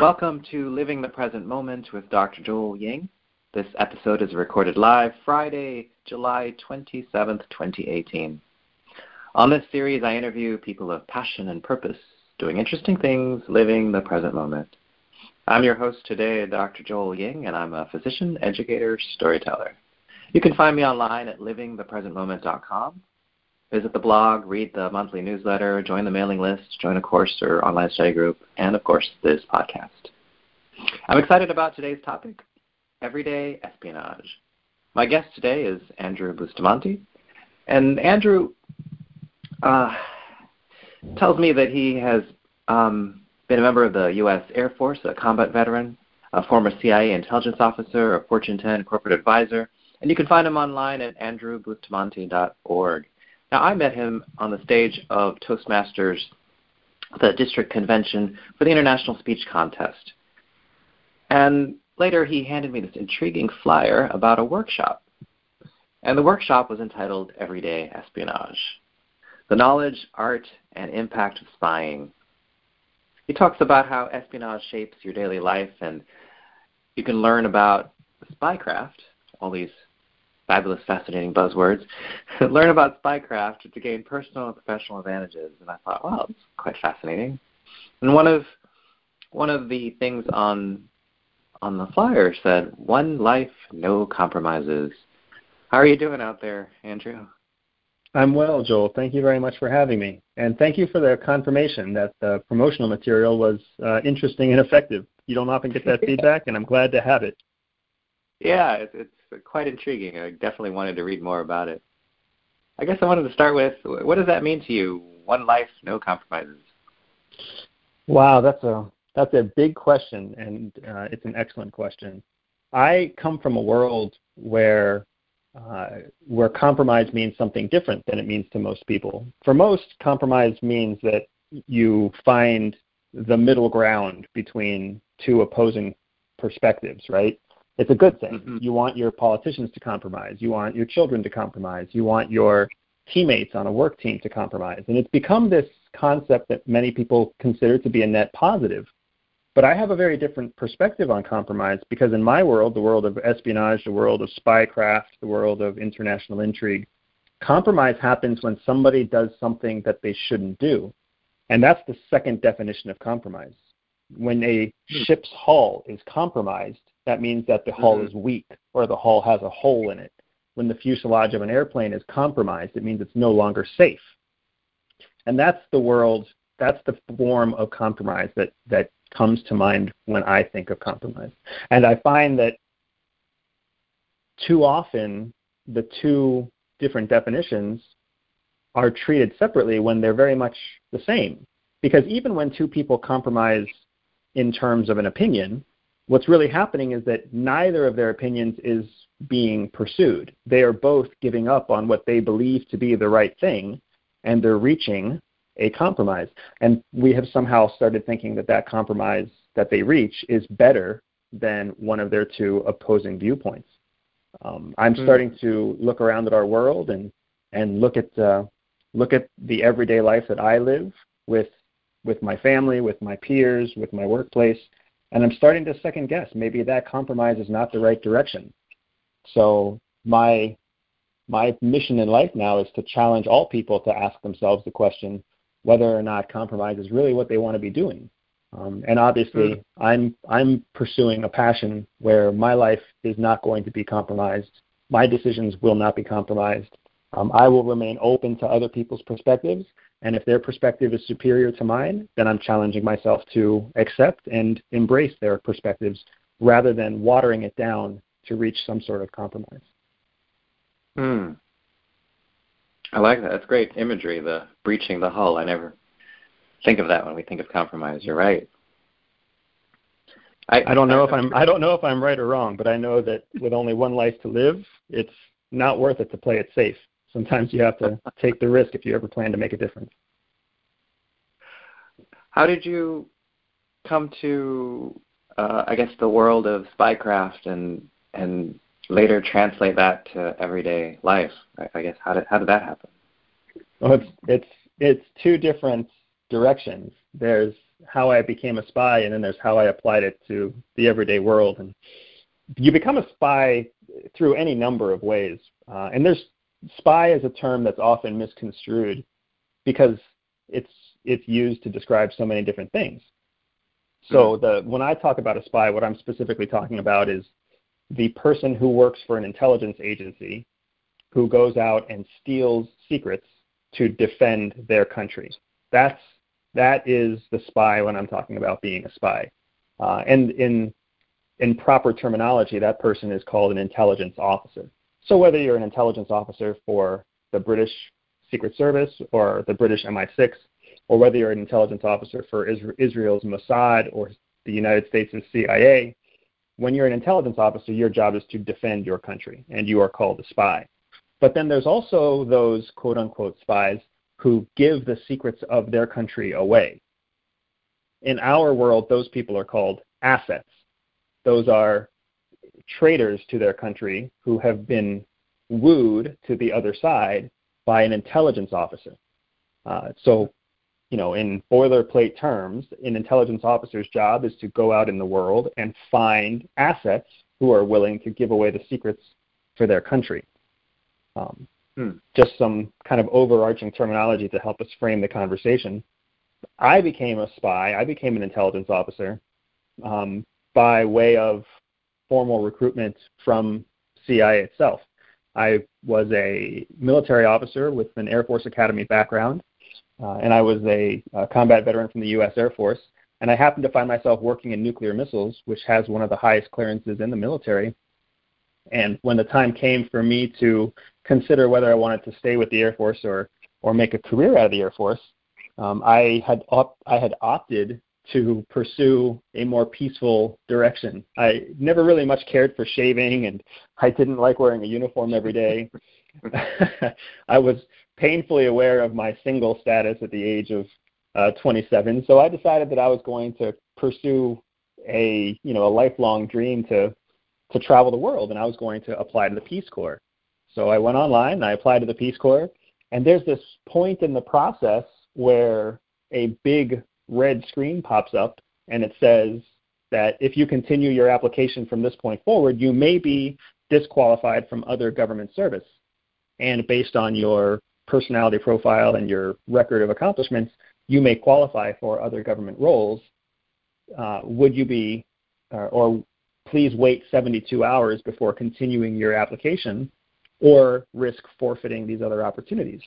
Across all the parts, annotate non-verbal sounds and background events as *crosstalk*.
Welcome to Living the Present Moment with Dr. Joel Ying. This episode is recorded live Friday, July 27th, 2018. On this series, I interview people of passion and purpose, doing interesting things, living the present moment. I'm your host today, Dr. Joel Ying, and I'm a physician, educator, storyteller. You can find me online at livingthepresentmoment.com. Visit the blog, read the monthly newsletter, join the mailing list, join a course or online study group, and of course, this podcast. I'm excited about today's topic everyday espionage. My guest today is Andrew Bustamante. And Andrew uh, tells me that he has um, been a member of the U.S. Air Force, a combat veteran, a former CIA intelligence officer, a Fortune 10 corporate advisor, and you can find him online at andrewbustamante.org. Now, I met him on the stage of Toastmasters, the district convention for the International Speech Contest. And later, he handed me this intriguing flyer about a workshop. And the workshop was entitled Everyday Espionage The Knowledge, Art, and Impact of Spying. He talks about how espionage shapes your daily life, and you can learn about spycraft, all these fabulous, fascinating buzzwords, *laughs* learn about spycraft to gain personal and professional advantages. And I thought, wow, that's quite fascinating. And one of one of the things on on the flyer said, "One life, no compromises." How are you doing out there, Andrew? I'm well, Joel. Thank you very much for having me, and thank you for the confirmation that the promotional material was uh, interesting and effective. You don't often get that *laughs* feedback, and I'm glad to have it. Yeah, it's, it's quite intriguing. I definitely wanted to read more about it. I guess I wanted to start with what does that mean to you? One life, no compromises. Wow, that's a that's a big question, and uh, it's an excellent question. I come from a world where uh, where compromise means something different than it means to most people. For most, compromise means that you find the middle ground between two opposing perspectives, right? It's a good thing. Mm-hmm. You want your politicians to compromise. You want your children to compromise. You want your teammates on a work team to compromise. And it's become this concept that many people consider to be a net positive. But I have a very different perspective on compromise because in my world, the world of espionage, the world of spycraft, the world of international intrigue, compromise happens when somebody does something that they shouldn't do. And that's the second definition of compromise. When a hmm. ship's hull is compromised, that means that the hull mm-hmm. is weak or the hull has a hole in it. When the fuselage of an airplane is compromised, it means it's no longer safe. And that's the world, that's the form of compromise that, that comes to mind when I think of compromise. And I find that too often the two different definitions are treated separately when they're very much the same. Because even when two people compromise in terms of an opinion, what's really happening is that neither of their opinions is being pursued. They are both giving up on what they believe to be the right thing, and they're reaching a compromise. And we have somehow started thinking that that compromise that they reach is better than one of their two opposing viewpoints. Um, I'm mm. starting to look around at our world and and look at uh, look at the everyday life that I live with with my family, with my peers, with my workplace, and I'm starting to second guess. Maybe that compromise is not the right direction. So my my mission in life now is to challenge all people to ask themselves the question whether or not compromise is really what they want to be doing. Um, and obviously, mm. I'm I'm pursuing a passion where my life is not going to be compromised. My decisions will not be compromised. Um, I will remain open to other people's perspectives, and if their perspective is superior to mine, then I'm challenging myself to accept and embrace their perspectives rather than watering it down to reach some sort of compromise. Hmm. I like that. That's great imagery, the breaching the hull. I never think of that when we think of compromise. You're right. I, I don't know if I'm I don't know if I'm right or wrong, but I know that with only one life to live, it's not worth it to play it safe sometimes you have to take the risk if you ever plan to make a difference. How did you come to, uh, I guess, the world of spycraft and and later translate that to everyday life? I, I guess how did how did that happen? Well, it's it's it's two different directions. There's how I became a spy, and then there's how I applied it to the everyday world. And you become a spy through any number of ways. Uh, and there's spy is a term that's often misconstrued because it's it's used to describe so many different things. So hmm. the when I talk about a spy, what I'm specifically talking about is the person who works for an intelligence agency who goes out and steals secrets to defend their country. That's that is the spy when I'm talking about being a spy. Uh, and in in proper terminology, that person is called an intelligence officer. So whether you're an intelligence officer for the British Secret Service or the British MI6, or whether you're an intelligence officer for Israel's Mossad or the United States' CIA, when you're an intelligence officer, your job is to defend your country, and you are called a spy. But then there's also those quote unquote spies who give the secrets of their country away. In our world, those people are called assets. Those are traitors to their country who have been wooed to the other side by an intelligence officer. Uh, so, you know, in boilerplate terms, an intelligence officer's job is to go out in the world and find assets who are willing to give away the secrets for their country. Um, hmm. Just some kind of overarching terminology to help us frame the conversation. I became a spy. I became an intelligence officer um, by way of formal recruitment from CIA itself. I was a military officer with an Air Force Academy background, uh, and I was a, a combat veteran from the U.S. Air Force. And I happened to find myself working in nuclear missiles, which has one of the highest clearances in the military. And when the time came for me to consider whether I wanted to stay with the Air Force or or make a career out of the Air Force, um, I had op- I had opted to pursue a more peaceful direction. I never really much cared for shaving, and I didn't like wearing a uniform every day. *laughs* I was painfully aware of my single status at the age of uh, 27, so I decided that I was going to pursue a you know a lifelong dream to to travel the world, and I was going to apply to the Peace Corps. So I went online and I applied to the Peace Corps, and there's this point in the process where a big red screen pops up and it says that if you continue your application from this point forward, you may be disqualified from other government service. And based on your personality profile and your record of accomplishments, you may qualify for other government roles. Uh, would you be, uh, or please wait 72 hours before continuing your application or risk forfeiting these other opportunities.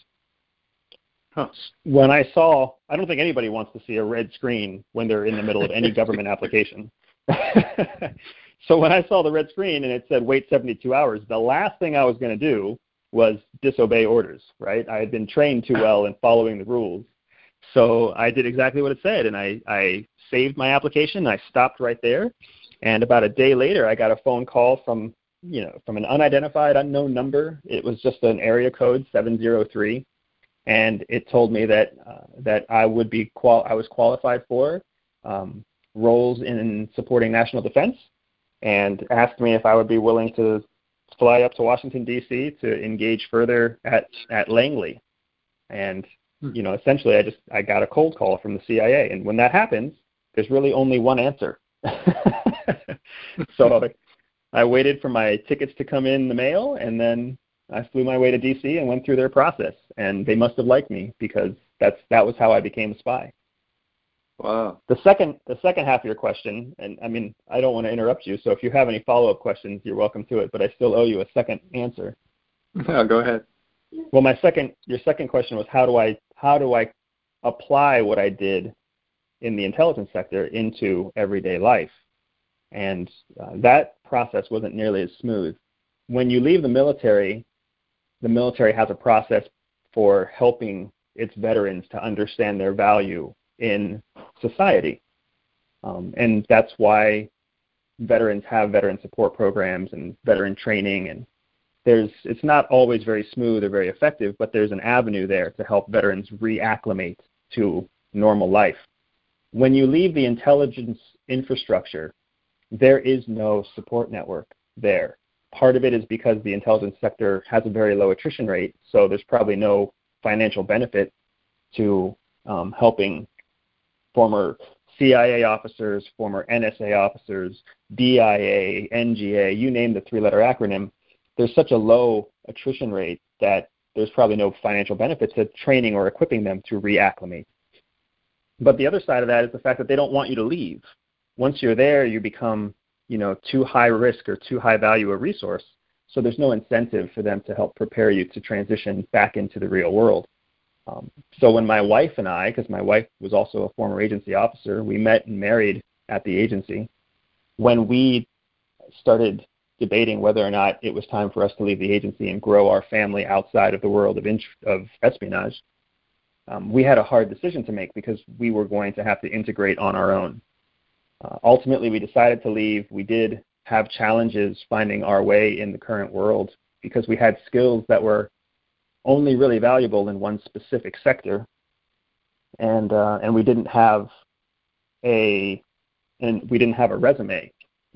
Huh. When I saw, I don't think anybody wants to see a red screen when they're in the middle of any *laughs* government application. *laughs* so when I saw the red screen and it said wait 72 hours, the last thing I was going to do was disobey orders, right? I had been trained too well in following the rules. So I did exactly what it said and I, I saved my application. I stopped right there. And about a day later, I got a phone call from you know, from an unidentified, unknown number. It was just an area code 703, and it told me that uh, that I would be qual- I was qualified for um, roles in supporting national defense, and asked me if I would be willing to fly up to Washington D.C. to engage further at at Langley, and hmm. you know, essentially, I just I got a cold call from the CIA, and when that happens, there's really only one answer. *laughs* so *laughs* I waited for my tickets to come in the mail, and then I flew my way to DC and went through their process. And they must have liked me because that's that was how I became a spy. Wow. The second the second half of your question, and I mean I don't want to interrupt you, so if you have any follow up questions, you're welcome to it. But I still owe you a second answer. *laughs* No, go ahead. Well, my second your second question was how do I how do I apply what I did in the intelligence sector into everyday life? And uh, that process wasn't nearly as smooth. When you leave the military, the military has a process for helping its veterans to understand their value in society. Um, and that's why veterans have veteran support programs and veteran training and there's it's not always very smooth or very effective, but there's an avenue there to help veterans reacclimate to normal life. When you leave the intelligence infrastructure, there is no support network there. Part of it is because the intelligence sector has a very low attrition rate, so there's probably no financial benefit to um, helping former CIA officers, former NSA officers, DIA, NGA, you name the three letter acronym, there's such a low attrition rate that there's probably no financial benefit to training or equipping them to reacclimate. But the other side of that is the fact that they don't want you to leave. Once you're there, you become, you know, too high risk or too high value a resource. So there's no incentive for them to help prepare you to transition back into the real world. Um, so when my wife and I, because my wife was also a former agency officer, we met and married at the agency. When we started debating whether or not it was time for us to leave the agency and grow our family outside of the world of, int- of espionage, um, we had a hard decision to make because we were going to have to integrate on our own. Uh, ultimately, we decided to leave. We did have challenges finding our way in the current world because we had skills that were only really valuable in one specific sector, and uh, and we didn't have a and we didn't have a resume. *laughs*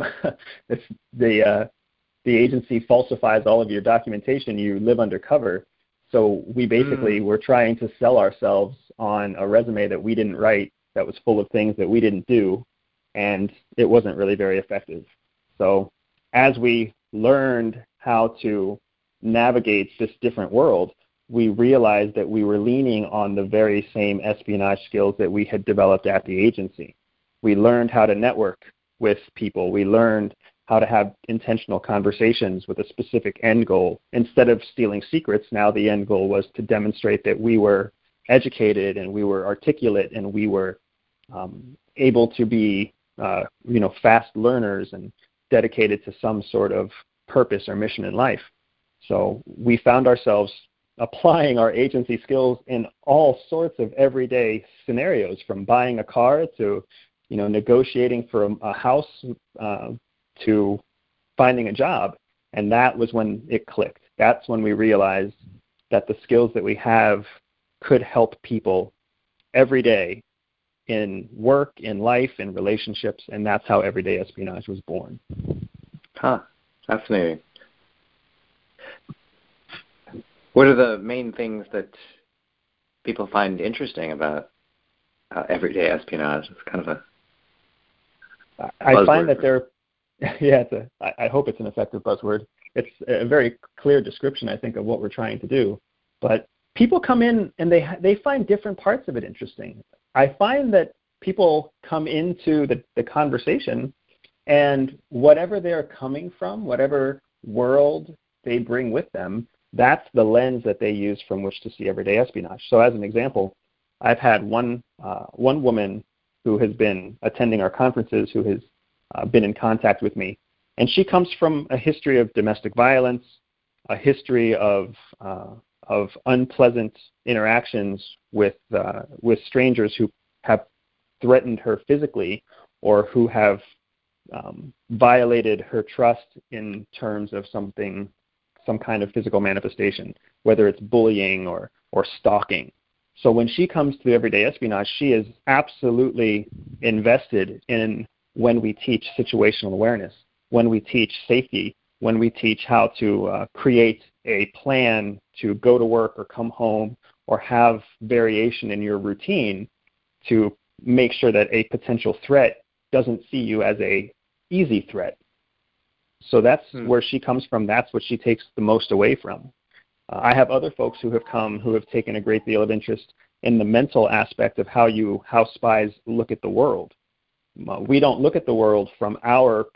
it's the uh, the agency falsifies all of your documentation. You live undercover, so we basically mm. were trying to sell ourselves on a resume that we didn't write, that was full of things that we didn't do, and it wasn't really very effective. So as we learned how to navigate this different world, we realized that we were leaning on the very same espionage skills that we had developed at the agency. We learned how to network with people. We learned how to have intentional conversations with a specific end goal. Instead of stealing secrets, now the end goal was to demonstrate that we were educated and we were articulate and we were um, able to be, uh, you know, fast learners and dedicated to some sort of purpose or mission in life. So we found ourselves *laughs* applying our agency skills in all sorts of everyday scenarios, from buying a car to, you know, negotiating for a, a house uh, to finding a job. And that was when it clicked. That's when we realized that the skills that we have could help people every day in work, in life, in relationships, and that's how everyday espionage was born. Huh. Fascinating. What are the main things that people find interesting about uh, everyday espionage? It's kind of a I find that there, *laughs* yeah, it's a, I, I hope it's an effective buzzword. It's a very clear description, I think, of what we're trying to do. But people come in and they they find different parts of it interesting. I find that people come into the, the conversation and whatever they're coming from, whatever world they bring with them, that's the lens that they use from which to see everyday espionage. So, as an example, I've had one uh, one woman who has been attending our conferences who has uh, been in contact with me, and she comes from a history of domestic violence, a history of uh, of unpleasant interactions with uh, with strangers who have threatened her physically or who have um, violated her trust in terms of something, some kind of physical manifestation, whether it's bullying or, or stalking. So when she comes to everyday espionage, she is absolutely invested in when we teach situational awareness, when we teach safety, when we teach how to uh, create a plan to go to work or come home or have variation in your routine to make sure that a potential threat doesn't see you as a easy threat. So that's hmm. where she comes from. That's what she takes the most away from. Uh, I have other folks who have come who have taken a great deal of interest in the mental aspect of how you how spies look at the world. Uh, we don't look at the world from our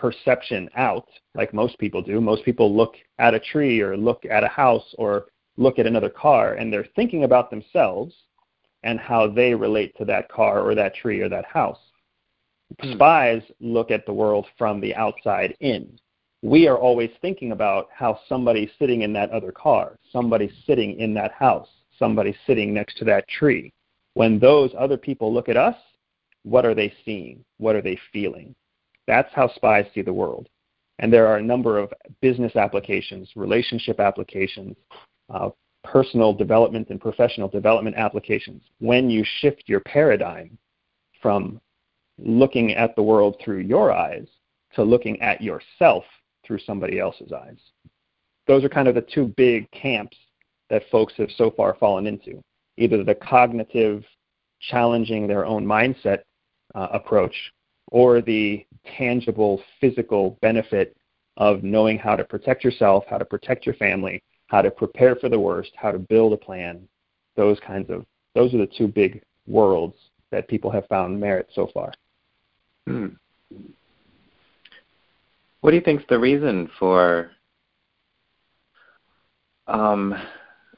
perception out like most people do. Most people look at a tree or look at a house or look at another car and they're thinking about themselves and how they relate to that car or that tree or that house. Hmm. Spies look at the world from the outside in. We are always thinking about how somebody sitting in that other car, somebody sitting in that house, somebody sitting next to that tree. When those other people look at us, what are they seeing? What are they feeling? That's how spies see the world. And there are a number of business applications, relationship applications, uh, personal development and professional development applications when you shift your paradigm from looking at the world through your eyes to looking at yourself through somebody else's eyes. Those are kind of the two big camps that folks have so far fallen into either the cognitive challenging their own mindset uh, approach or the tangible physical benefit of knowing how to protect yourself, how to protect your family, how to prepare for the worst, how to build a plan. Those kinds of those are the two big worlds that people have found merit so far. Hmm. What do you think is the reason for um,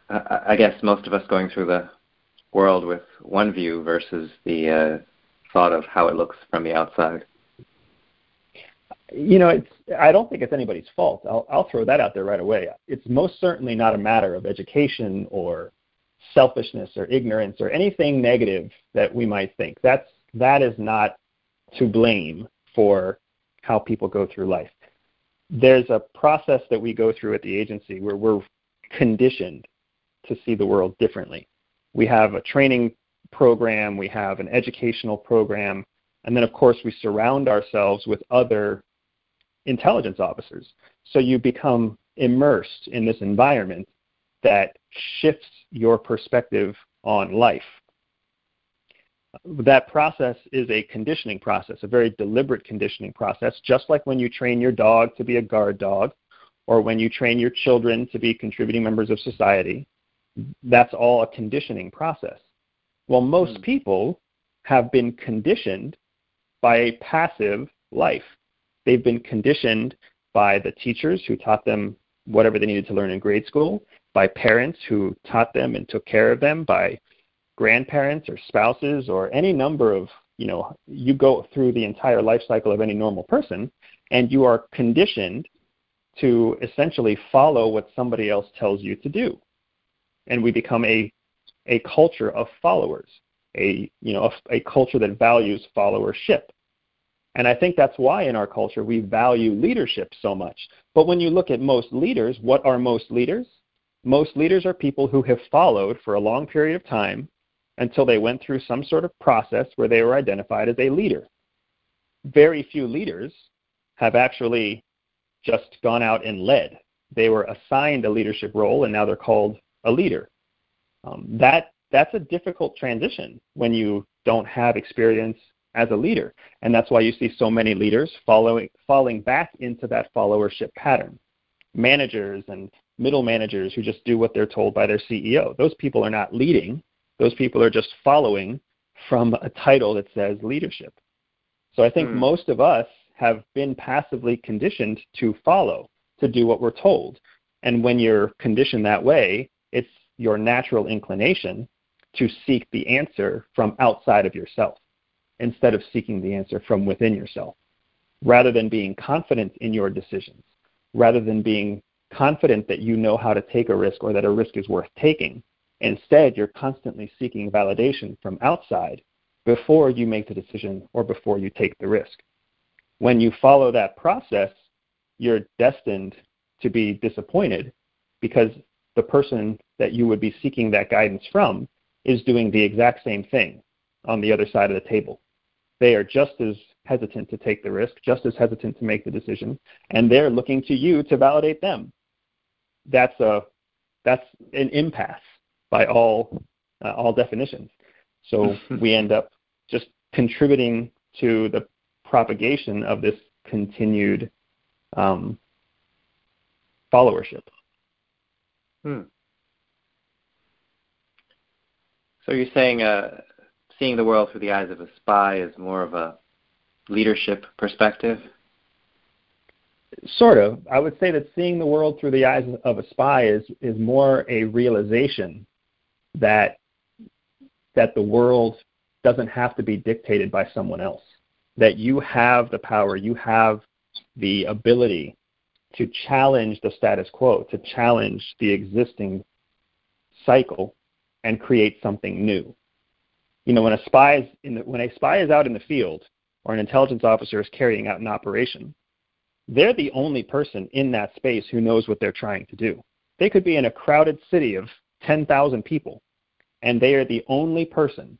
I guess most of us going through the world with one view versus the uh, thought of how it looks from the outside. You know, it's. I don't think it's anybody's fault. I'll, I'll throw that out there right away. It's most certainly not a matter of education or selfishness or ignorance or anything negative that we might think. That's that is not to blame for how people go through life. There's a process that we go through at the agency where we're conditioned to see the world differently. We have a training program, we have an educational program, and then, of course, we surround ourselves with other intelligence officers. So you become immersed in this environment that shifts your perspective on life. That process is a conditioning process, a very deliberate conditioning process, just like when you train your dog to be a guard dog or when you train your children to be contributing members of society. That's all a conditioning process. Well, most mm. people have been conditioned by a passive life. They've been conditioned by the teachers who taught them whatever they needed to learn in grade school, by parents who taught them and took care of them, by grandparents or spouses or any number of, you know, you go through the entire life cycle of any normal person and you are conditioned to essentially follow what somebody else tells you to do. And we become a a culture of followers, a you know a, a culture that values followership. And I think that's why in our culture we value leadership so much. But when you look at most leaders, what are most leaders? Most leaders are people who have followed for a long period of time until they went through some sort of process where they were identified as a leader. Very few leaders have actually just gone out and led. They were assigned a leadership role and now they're called a leader. Um, that that's a difficult transition when you don't have experience as a leader, and that's why you see so many leaders following falling back into that followership pattern. Managers and middle managers who just do what they're told by their CEO. Those people are not leading. Those people are just following from a title that says leadership. So I think mm. most of us have been passively conditioned to follow, to do what we're told. And when you're conditioned that way, it's your natural inclination to seek the answer from outside of yourself instead of seeking the answer from within yourself. Rather than being confident in your decisions, rather than being confident that you know how to take a risk or that a risk is worth taking, instead you're constantly seeking validation from outside before you make the decision or before you take the risk. When you follow that process, you're destined to be disappointed because the person that you would be seeking that guidance from is doing the exact same thing on the other side of the table. They are just as hesitant to take the risk, just as hesitant to make the decision, and they're looking to you to validate them. That's a that's an impasse by all uh, all definitions. So we end up just contributing to the propagation of this continued um, followership. Hmm. So you're saying uh, seeing the world through the eyes of a spy is more of a leadership perspective? Sort of. I would say that seeing the world through the eyes of a spy is is more a realization that that the world doesn't have to be dictated by someone else. That you have the power, you have the ability to challenge the status quo, to challenge the existing cycle and create something new. You know, when a spy is in the, when a spy is out in the field or an intelligence officer is carrying out an operation, they're the only person in that space who knows what they're trying to do. They could be in a crowded city of 10,000 people, and they are the only person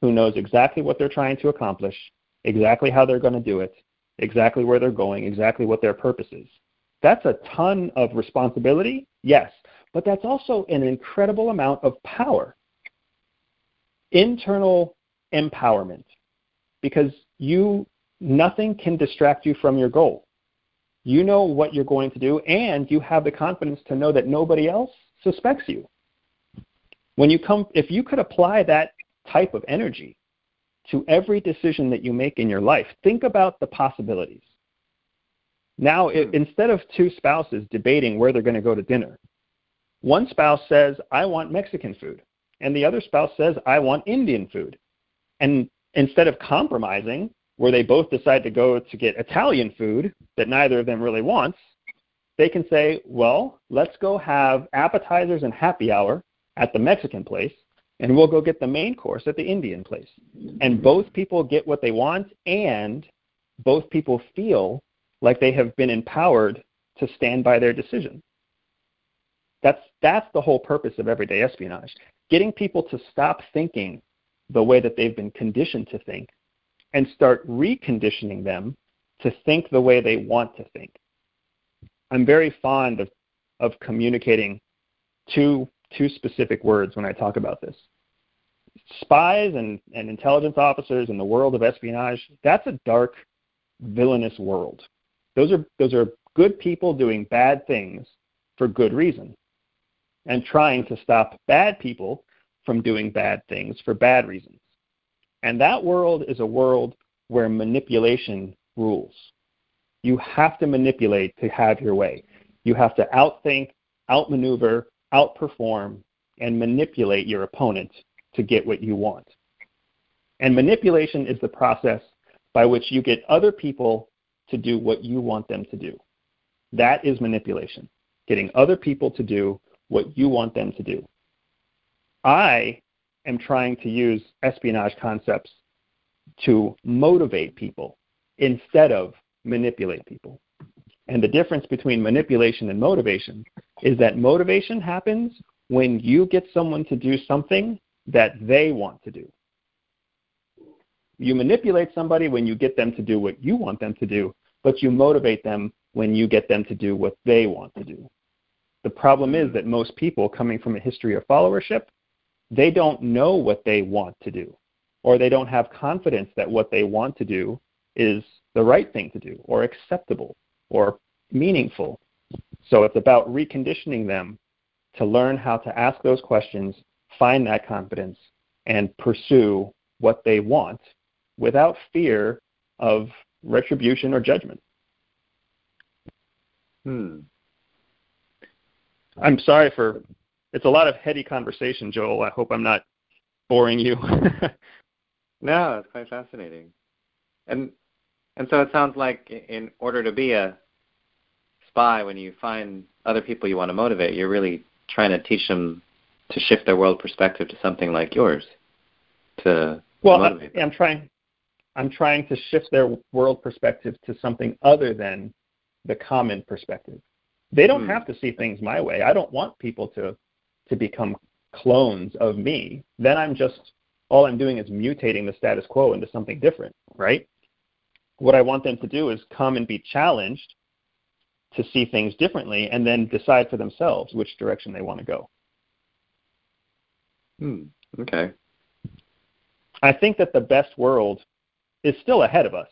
who knows exactly what they're trying to accomplish, exactly how they're going to do it, exactly where they're going, exactly what their purpose is. That's a ton of responsibility, yes, but that's also an incredible amount of power. Internal empowerment because you nothing can distract you from your goal. You know what you're going to do and you have the confidence to know that nobody else suspects you. When you come if you could apply that type of energy to every decision that you make in your life, think about the possibilities. Now, hmm. instead of two spouses debating where they're going to go to dinner, one spouse says, I want Mexican food, and the other spouse says, I want Indian food. And instead of compromising, where they both decide to go to get Italian food that neither of them really wants, they can say, well, let's go have appetizers and happy hour at the Mexican place, and we'll go get the main course at the Indian place. And both people get what they want, and both people feel like they have been empowered to stand by their decision. That's, that's the whole purpose of everyday espionage. Getting people to stop thinking the way that they've been conditioned to think and start reconditioning them to think the way they want to think. I'm very fond of, of communicating two, two specific words when I talk about this. Spies and, and intelligence officers in the world of espionage, that's a dark, villainous world. Those are, those are good people doing bad things for good reason and trying to stop bad people from doing bad things for bad reasons. And that world is a world where manipulation rules. You have to manipulate to have your way. You have to outthink, outmaneuver, outperform, and manipulate your opponent to get what you want. And manipulation is the process by which you get other people to do what you want them to do. That is manipulation, getting other people to do what you want them to do. I am trying to use espionage concepts to motivate people instead of manipulate people. And the difference between manipulation and motivation is that motivation happens when you get someone to do something that they want to do. You manipulate somebody when you get them to do what you want them to do, but you motivate them when you get them to do what they want to do. The problem is that most people coming from a history of followership they don't know what they want to do, or they don't have confidence that what they want to do is the right thing to do, or acceptable, or meaningful. So it's about reconditioning them to learn how to ask those questions, find that confidence, and pursue what they want without fear of retribution or judgment. Hmm. I'm sorry for it's a lot of heady conversation, Joel. I hope I'm not boring you. *laughs* no, it's quite fascinating. And and so it sounds like in order to be a spy, when you find other people you want to motivate, you're really trying to teach them to shift their world perspective to something like yours. To well, I, I'm trying. I'm trying to shift their world perspective to something other than the common perspective. They don't hmm. have to see things my way. I don't want people to to become clones of me, then I'm just all I'm doing is mutating the status quo into something different, right? What I want them to do is come and be challenged to see things differently and then decide for themselves which direction they want to go. Hmm. Okay. I think that the best world is still ahead of us.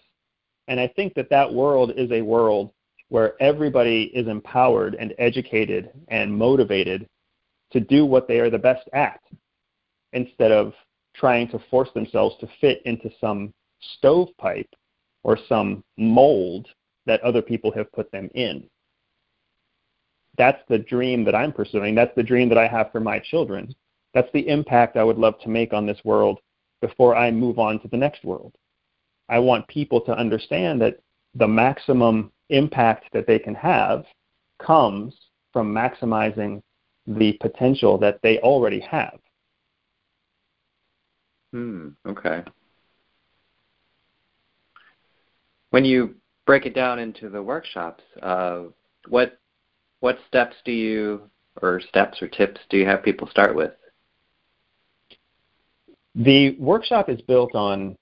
And I think that that world is a world where everybody is empowered and educated and motivated to do what they are the best at instead of trying to force themselves to fit into some stovepipe or some mold that other people have put them in. That's the dream that I'm pursuing. That's the dream that I have for my children. That's the impact I would love to make on this world before I move on to the next world. I want people to understand that the maximum impact that they can have comes from maximizing the potential that they already have. Hmm, okay. When you break it down into the workshops, uh, what what steps do you or steps or tips do you have people start with? The workshop is built on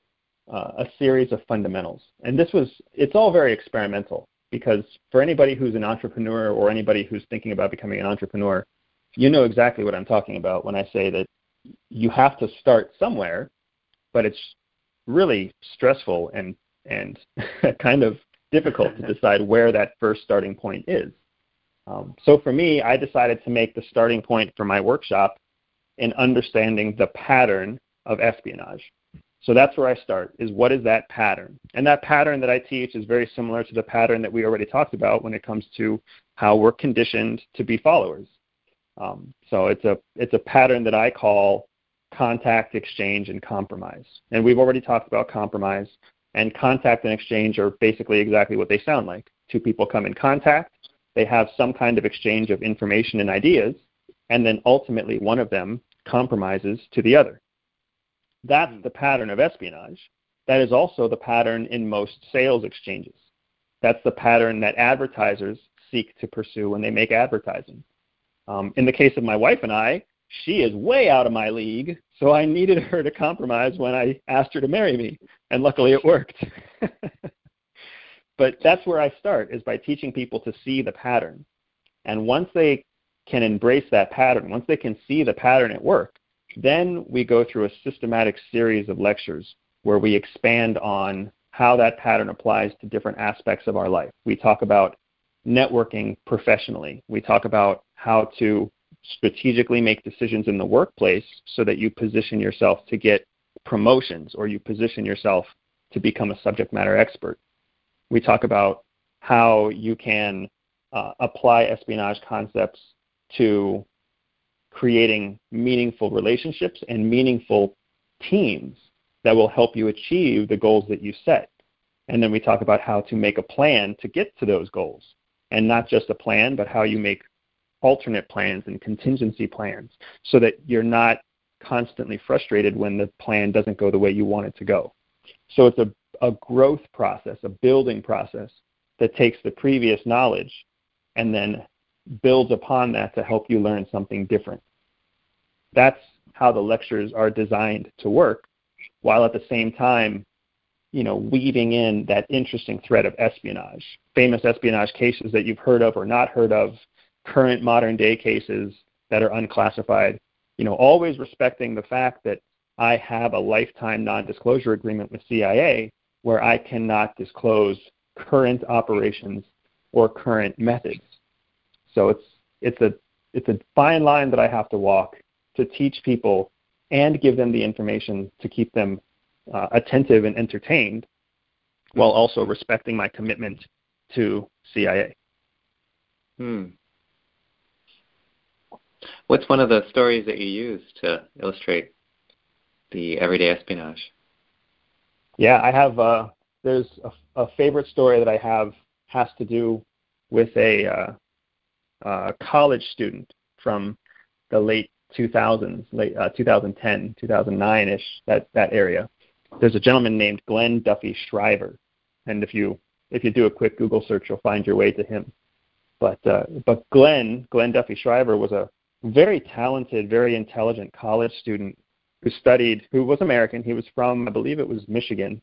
uh, a series of fundamentals, and this was it's all very experimental because for anybody who's an entrepreneur or anybody who's thinking about becoming an entrepreneur, you know exactly what I'm talking about when I say that you have to start somewhere but it's really stressful and and *laughs* kind of difficult to *laughs* decide where that first starting point is. Um, so for me, I decided to make the starting point for my workshop in understanding the pattern of espionage. So that's where I start is what is that pattern? And that pattern that I teach is very similar to the pattern that we already talked about when it comes to how we're conditioned to be followers. Um, so it's a it's a pattern that I call contact, exchange, and compromise. And we've already talked about compromise. And contact and exchange are basically exactly what they sound like. Two people come in contact, they have some kind of exchange of information and ideas, and then ultimately one of them compromises to the other. That's the pattern of espionage. That is also the pattern in most sales exchanges. That's the pattern that advertisers seek to pursue when they make advertising. Um, in the case of my wife and I, she is way out of my league, so I needed her to compromise when I asked her to marry me, and luckily it worked. *laughs* but that's where I start is by teaching people to see the pattern. And once they can embrace that pattern, once they can see the pattern at work, then we go through a systematic series of lectures where we expand on how that pattern applies to different aspects of our life. We talk about networking professionally. We talk about how to strategically make decisions in the workplace so that you position yourself to get promotions or you position yourself to become a subject matter expert. We talk about how you can uh, apply espionage concepts to creating meaningful relationships and meaningful teams that will help you achieve the goals that you set. And then we talk about how to make a plan to get to those goals. And not just a plan, but how you make alternate plans and contingency plans so that you're not constantly frustrated when the plan doesn't go the way you want it to go. So it's a, a growth process, a building process that takes the previous knowledge and then builds upon that to help you learn something different. That's how the lectures are designed to work, while at the same time, you know, weaving in that interesting thread of espionage, famous espionage cases that you've heard of or not heard of, current modern day cases that are unclassified, you know, always respecting the fact that I have a lifetime non-disclosure agreement with CIA where I cannot disclose current operations or current methods. So it's it's a it's a fine line that I have to walk to teach people and give them the information to keep them uh, attentive and entertained, while also respecting my commitment to CIA. Hmm. What's one of the stories that you use to illustrate the everyday espionage? Yeah, I have. Uh, there's a, a, favorite story that I have has to do with a uh, uh, college student from the late 2000s, late uh, 2010, 2009ish, that that area. There's a gentleman named Glenn Duffy Shriver, and if you if you do a quick Google search, you'll find your way to him. But uh, but Glenn Glenn Duffy Shriver was a very talented, very intelligent college student who studied, who was American. He was from, I believe it was Michigan,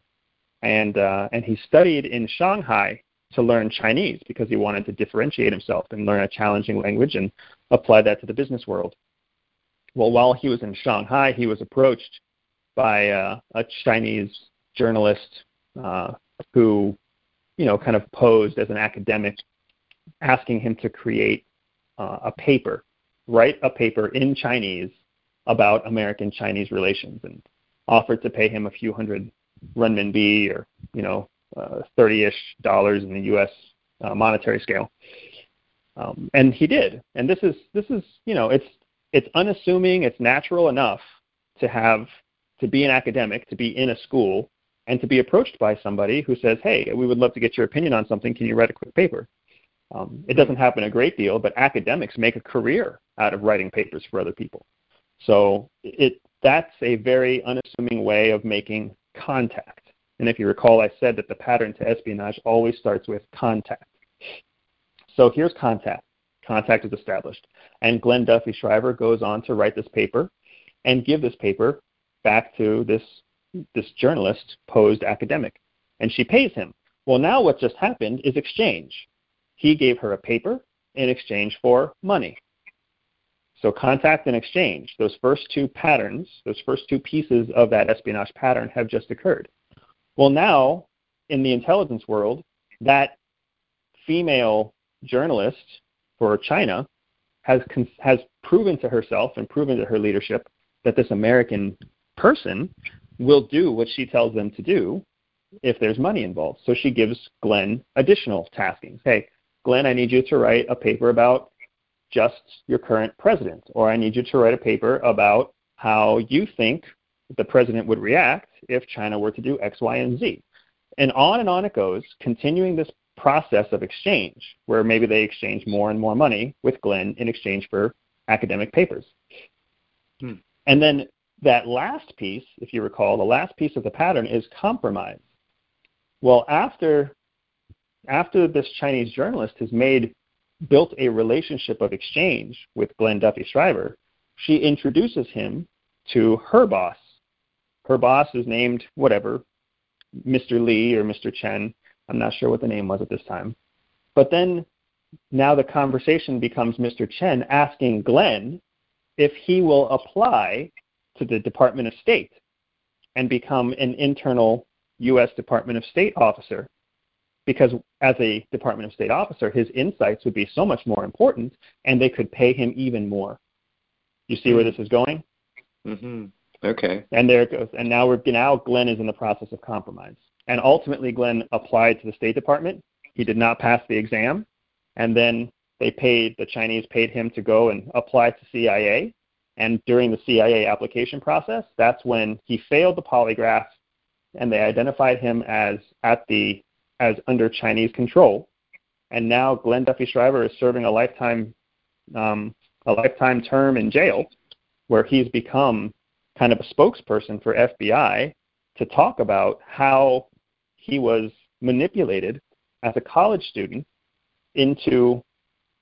and uh, and he studied in Shanghai to learn Chinese because he wanted to differentiate himself and learn a challenging language and apply that to the business world. Well, while he was in Shanghai, he was approached by uh, a Chinese journalist uh, who, you know, kind of posed as an academic, asking him to create uh, a paper, write a paper in Chinese about American Chinese relations, and offered to pay him a few hundred renminbi or, you know, uh, 30-ish dollars in the U.S. Uh, monetary scale. Um, and he did. And this is this is you know it's it's unassuming, it's natural enough to have to be an academic, to be in a school, and to be approached by somebody who says, "Hey, we would love to get your opinion on something. Can you write a quick paper?" Um, it doesn't happen a great deal, but academics make a career out of writing papers for other people. So it that's a very unassuming way of making contact. And if you recall, I said that the pattern to espionage always starts with contact. So here's contact. Contact is established. And Glenn Duffy Shriver goes on to write this paper and give this paper back to this, this journalist posed academic. And she pays him. Well, now what just happened is exchange. He gave her a paper in exchange for money. So contact and exchange, those first two patterns, those first two pieces of that espionage pattern have just occurred. Well, now in the intelligence world, that female journalist for China has has proven to herself and proven to her leadership that this American person will do what she tells them to do if there's money involved. So she gives Glenn additional taskings. Hey, Glenn, I need you to write a paper about just your current president, or I need you to write a paper about how you think the president would react if China were to do X, Y, and Z. And on and on it goes, continuing this process of exchange, where maybe they exchange more and more money with Glenn in exchange for academic papers. Hmm. And then that last piece, if you recall, the last piece of the pattern is compromise. Well, after after this Chinese journalist has made built a relationship of exchange with Glenn Duffie Shriver, she introduces him to her boss. Her boss is named whatever, Mr. Lee or Mr. Chen. I'm not sure what the name was at this time. But then now the conversation becomes Mr. Chen asking Glenn if he will apply to the Department of State and become an internal U.S. Department of State officer because as a Department of State officer, his insights would be so much more important, and they could pay him even more. You see where this is going? Mm-hmm. Okay. And there it goes. And now we're now Glenn is in the process of compromise. And ultimately, Glenn applied to the State Department. He did not pass the exam, and then they paid the Chinese paid him to go and apply to CIA. And during the CIA application process, that's when he failed the polygraph, and they identified him as at the as under Chinese control, and now Glenn Duffie Shriver is serving a lifetime um, a lifetime term in jail, where he's become kind of a spokesperson for FBI to talk about how he was manipulated as a college student into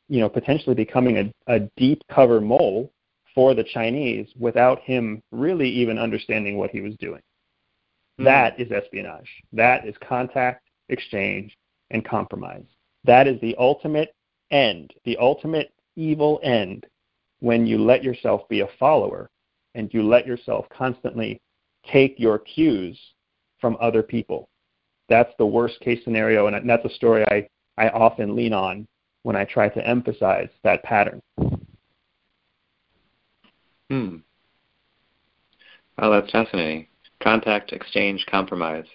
you know potentially becoming a, a deep cover mole for the Chinese without him really even understanding what he was doing. Mm-hmm. That is espionage. That is contact exchange, and compromise. That is the ultimate end, the ultimate evil end when you let yourself be a follower and you let yourself constantly take your cues from other people. That's the worst case scenario, and that's a story I, I often lean on when I try to emphasize that pattern. Hmm. Oh, that's fascinating. Contact, exchange, compromise.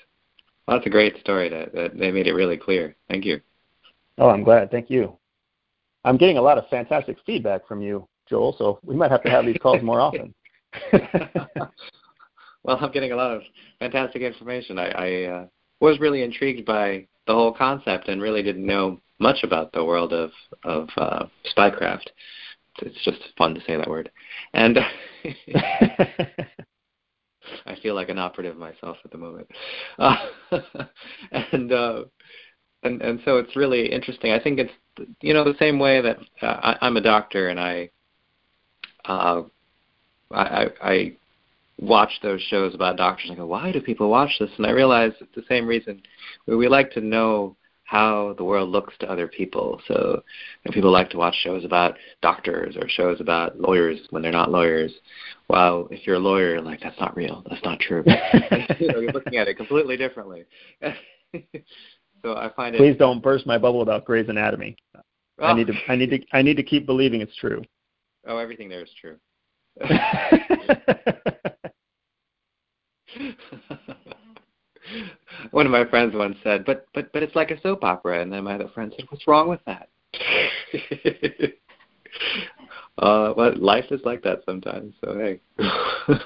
Well, that's a great story. That, that they made it really clear. Thank you. Oh, I'm glad. Thank you. I'm getting a lot of fantastic feedback from you, Joel. So we might have to have these calls more often. *laughs* *laughs* well, I'm getting a lot of fantastic information. I, I uh, was really intrigued by the whole concept and really didn't know much about the world of of uh, spycraft. It's just fun to say that word. And *laughs* I feel like an operative myself at the moment, uh, *laughs* and uh, and and so it's really interesting. I think it's you know the same way that uh, I, I'm a doctor and I, uh, I I watch those shows about doctors and I go, why do people watch this? And I realize it's the same reason we, we like to know how the world looks to other people. So you know, people like to watch shows about doctors or shows about lawyers when they're not lawyers. While if you're a lawyer, you're like that's not real, that's not true. *laughs* you know, you're looking at it completely differently. *laughs* so I find it. Please don't burst my bubble about Grey's Anatomy. Oh. I need to. I need to. I need to keep believing it's true. Oh, everything there is true. *laughs* one of my friends once said, "But but but it's like a soap opera," and then my other friend said, "What's wrong with that?" *laughs* uh, well, life is like that sometimes. So hey. *laughs*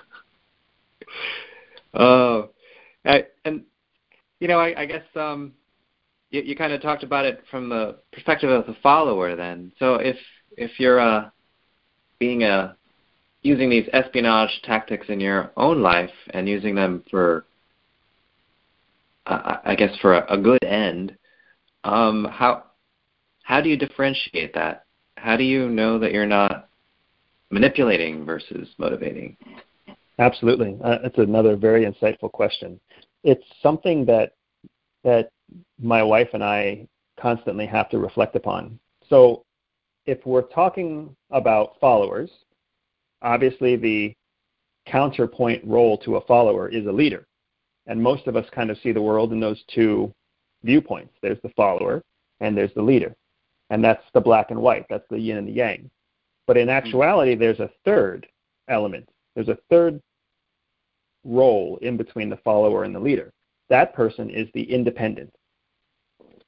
Oh, uh, and you know, I, I guess um, you, you kind of talked about it from the perspective of the follower. Then, so if if you're uh, being a using these espionage tactics in your own life and using them for I guess for a, a good end, um, how how do you differentiate that? How do you know that you're not manipulating versus motivating? Absolutely, uh, that's another very insightful question. It's something that that my wife and I constantly have to reflect upon. So, if we're talking about followers, obviously the counterpoint role to a follower is a leader. And most of us kind of see the world in those two viewpoints. There's the follower and there's the leader. And that's the black and white. That's the yin and the yang. But in actuality, there's a third element. There's a third role in between the follower and the leader. That person is the independent.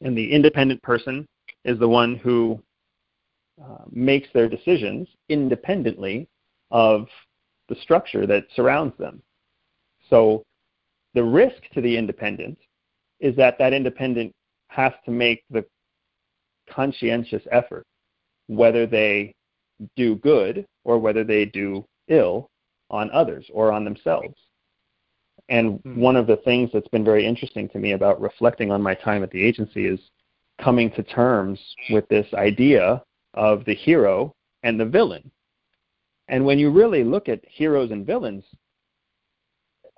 And the independent person is the one who uh, makes their decisions independently of the structure that surrounds them. So the risk to the independent is that that independent has to make the conscientious effort, whether they do good or whether they do ill on others or on themselves. And mm-hmm. one of the things that's been very interesting to me about reflecting on my time at the agency is coming to terms with this idea of the hero and the villain. And when you really look at heroes and villains,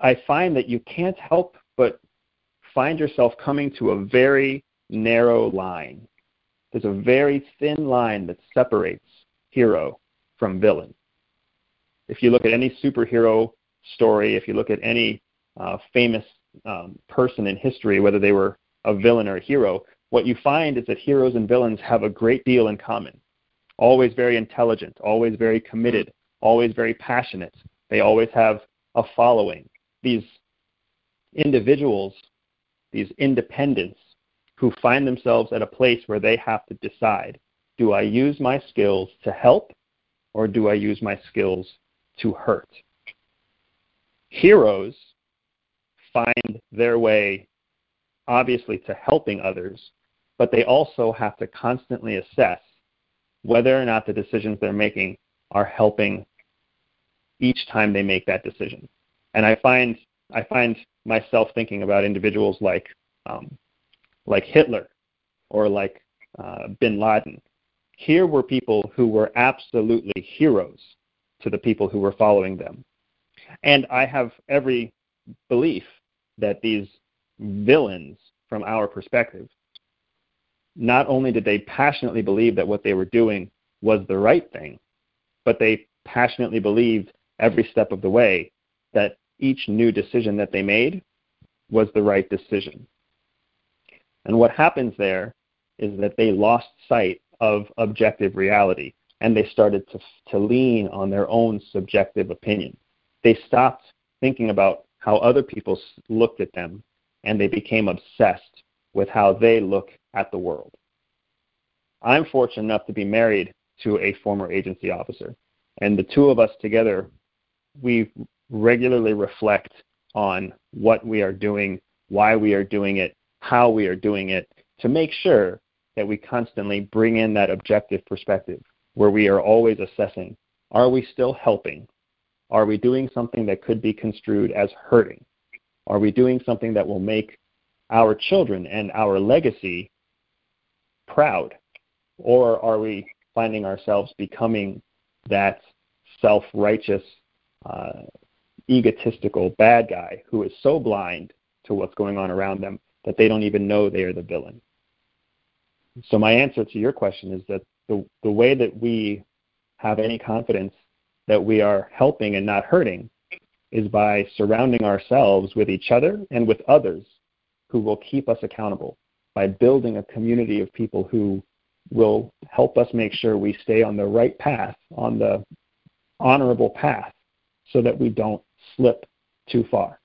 I find that you can't help but find yourself coming to a very narrow line. There's a very thin line that separates hero from villain. If you look at any superhero story, if you look at any uh, famous um, person in history, whether they were a villain or a hero, what you find is that heroes and villains have a great deal in common. Always very intelligent, always very committed, always very passionate. They always have a following. These individuals, these independents, who find themselves at a place where they have to decide do I use my skills to help or do I use my skills to hurt? Heroes find their way, obviously, to helping others, but they also have to constantly assess whether or not the decisions they're making are helping each time they make that decision. And I find I find myself thinking about individuals like um, like Hitler or like uh, Bin Laden. Here were people who were absolutely heroes to the people who were following them. And I have every belief that these villains, from our perspective, not only did they passionately believe that what they were doing was the right thing, but they passionately believed every step of the way that each new decision that they made was the right decision. And what happens there is that they lost sight of objective reality and they started to, to lean on their own subjective opinion. They stopped thinking about how other people looked at them and they became obsessed with how they look at the world. I'm fortunate enough to be married to a former agency officer, and the two of us together, we regularly reflect on what we are doing, why we are doing it, how we are doing it, to make sure that we constantly bring in that objective perspective where we are always assessing are we still helping? Are we doing something that could be construed as hurting? Are we doing something that will make our children and our legacy proud? Or are we finding ourselves becoming that self righteous, uh, egotistical bad guy who is so blind to what's going on around them that they don't even know they are the villain? So, my answer to your question is that the, the way that we have any confidence that we are helping and not hurting is by surrounding ourselves with each other and with others who will keep us accountable, by building a community of people who will help us make sure we stay on the right path, on the honorable path, so that we don't slip too far.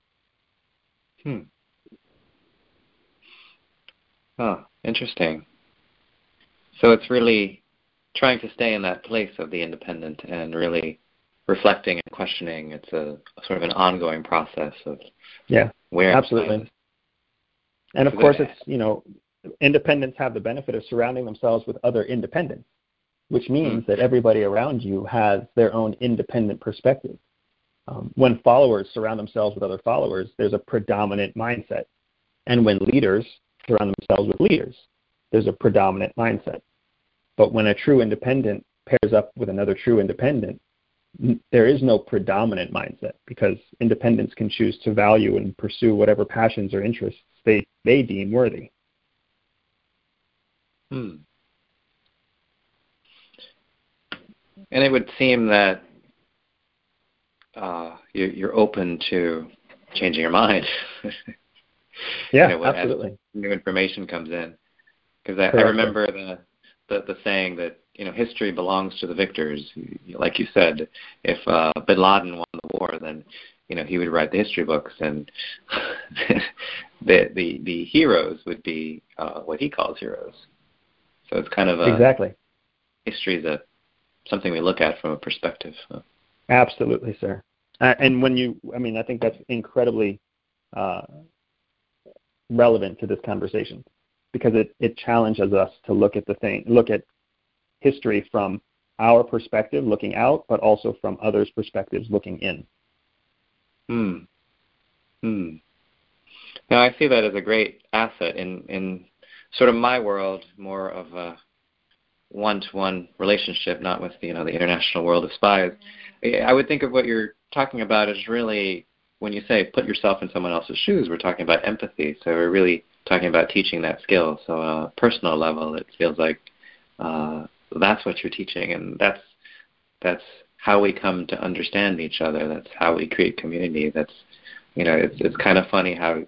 Hmm. Huh, interesting. So it's really trying to stay in that place of the independent and really reflecting and questioning. It's a sort of an ongoing process of yeah, where absolutely. And of course, it's you know independents have the benefit of surrounding themselves with other independents, which means mm that everybody around you has their own independent perspective. Um, when followers surround themselves with other followers, there's a predominant mindset. And when leaders surround themselves with leaders, there's a predominant mindset. But when a true independent pairs up with another true independent, there is no predominant mindset because independents can choose to value and pursue whatever passions or interests they, they deem worthy. Hmm. And it would seem that uh, you're, you're open to changing your mind. *laughs* yeah, you know, absolutely. New information comes in because I, I remember the, the the saying that you know history belongs to the victors. Like you said, if uh, Bin Laden won the war, then you know he would write the history books, and *laughs* the the the heroes would be uh, what he calls heroes. So it's kind of a exactly history is a something we look at from a perspective. So. Absolutely, sir. Uh, and when you, I mean, I think that's incredibly uh, relevant to this conversation because it, it challenges us to look at the thing, look at history from our perspective, looking out, but also from others' perspectives, looking in. Hmm. Hmm. Now I see that as a great asset in in sort of my world, more of a one-to-one relationship, not with you know the international world of spies. I would think of what you're talking about as really when you say put yourself in someone else's shoes, we're talking about empathy. So we're really talking about teaching that skill. So on a personal level, it feels like uh, that's what you're teaching, and that's that's how we come to understand each other. That's how we create community. That's you know, it's it's kind of funny how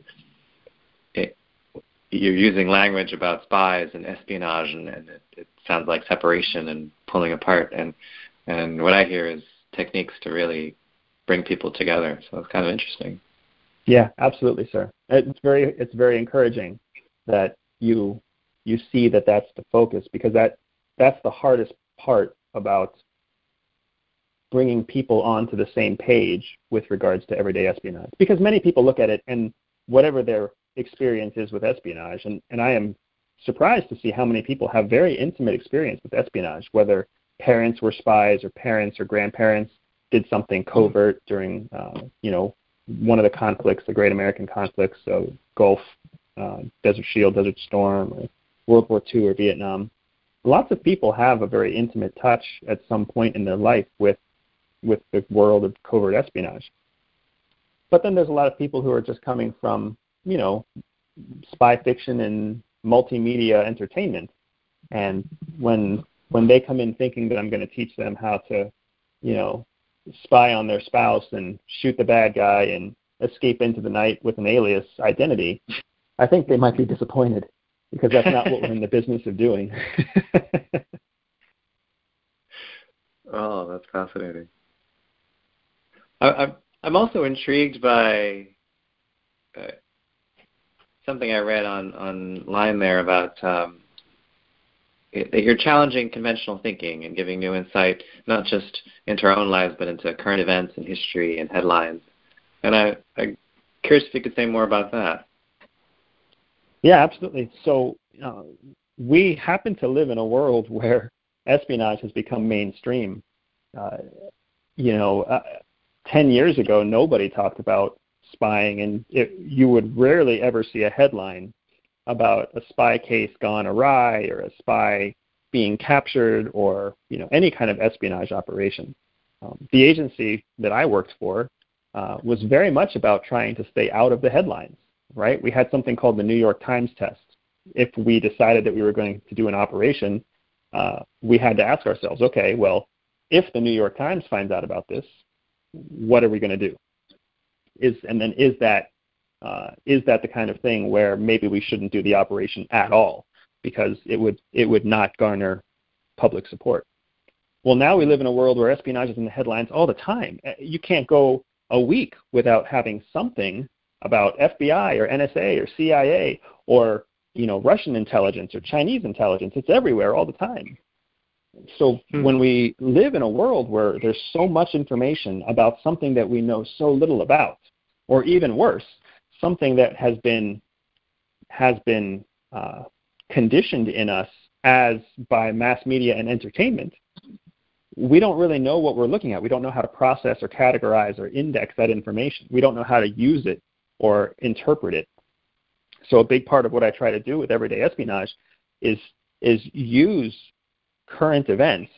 you're using language about spies and espionage, and, and it, it sounds like separation and pulling apart. And and what I hear is techniques to really bring people together. So it's kind of interesting. Yeah, absolutely, sir. It's very it's very encouraging that you you see that that's the focus because that that's the hardest part about bringing people onto the same page with regards to everyday espionage because many people look at it and whatever their experience is with espionage and, and I am surprised to see how many people have very intimate experience with espionage whether parents were spies or parents or grandparents did something covert during uh, you know one of the conflicts, the Great American conflicts, so Gulf, uh, Desert Shield, Desert Storm, or World War II, or Vietnam. Lots of people have a very intimate touch at some point in their life with with the world of covert espionage. But then there's a lot of people who are just coming from you know spy fiction and multimedia entertainment, and when when they come in thinking that I'm going to teach them how to you know spy on their spouse and shoot the bad guy and escape into the night with an alias identity, I think they might be disappointed because that's not what we're in the business of doing. *laughs* oh, that's fascinating. I, I'm also intrigued by uh, something I read on online there about um, that you're challenging conventional thinking and giving new insight, not just into our own lives, but into current events and history and headlines. And I, I'm curious if you could say more about that. Yeah, absolutely. So uh, we happen to live in a world *laughs* where espionage has become mainstream. Uh, you know, uh, 10 years ago, nobody talked about spying, and it, you would rarely ever see a headline about a spy case gone awry or a spy being captured or you know any kind of espionage operation. Um, the agency that I worked for uh, was very much about trying to stay out of the headlines. Right? We had something called the New York Times test. If we decided that we were going to do an operation, uh, we had to ask ourselves, okay, well, if the New York Times finds out about this, what are we going to do? Is and then is that uh, is that the kind of thing where maybe we shouldn't do the operation at all because it would it would not garner public support? Well, now we live in a world where espionage is in the headlines all the time. Uh, you can't go a week without having something about FBI or NSA or CIA or you know Russian intelligence or Chinese intelligence. It's everywhere all the time. So hmm. when we live in a world where there's so much information about something that we know so little about, or even worse, something that has been has been uh, conditioned in us as by mass media and entertainment, we don't really know what we're looking at. We don't know how to process or categorize or index that information. We don't know how to use it or interpret it. So a big part of what I try to do with everyday espionage is is use current events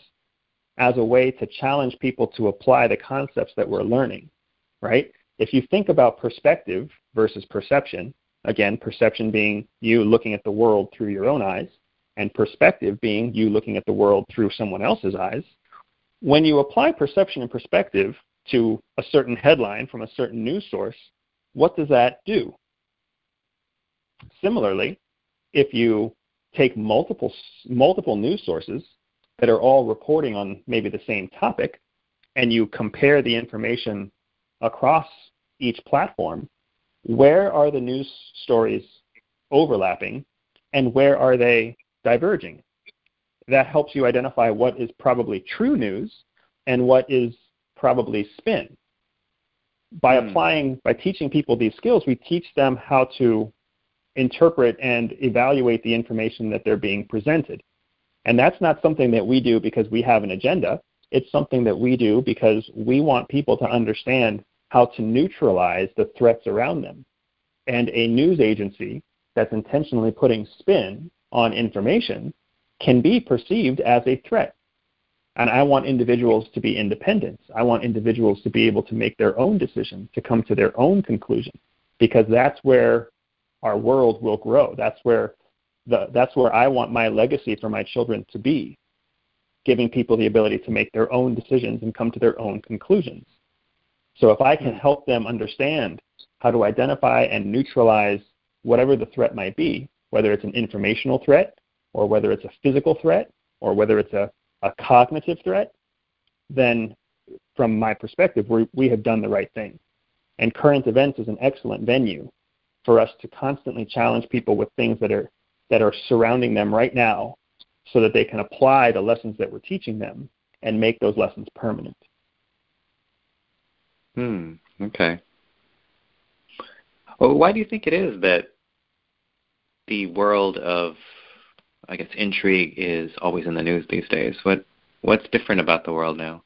as a way to challenge people to apply the concepts that we're learning, right? If you think about perspective versus perception, again, perception being you looking at the world through your own eyes, and perspective being you looking at the world through someone else's eyes, when you apply perception and perspective to a certain headline from a certain news source, what does that do? Similarly, if you take multiple multiple news sources that are all reporting on maybe the same topic and you compare the information across each platform, where are the news stories overlapping and where are they diverging? That helps you identify what is probably true news and what is probably spin. By mm. applying, by teaching people these skills, we teach them how to interpret and evaluate the information that they're being presented. And that's not something that we do because we have an agenda. It's something that we do because we want people to understand how to neutralize the threats around them. And a news agency that's intentionally putting spin on information can be perceived as a threat. And I want individuals to be independent. I want individuals to be able to make their own decision, to come to their own conclusion, because that's where our world will grow. That's where the, that's where I want my legacy for my children to be, giving people the ability to make their own decisions and come to their own conclusions. So if I can hmm. help them understand how to identify and neutralize whatever the threat might be, whether it's an informational threat or whether it's a physical threat or whether it's a, a cognitive threat, then from my perspective, we we have done the right thing. And current events is an excellent venue for us to constantly challenge people with things that are that are surrounding them right now so that they can apply the lessons that we're teaching them and make those lessons permanent. Hmm. Okay. Well, why do you think it is that the world of, I guess, intrigue is always in the news these days? What What's different about the world now?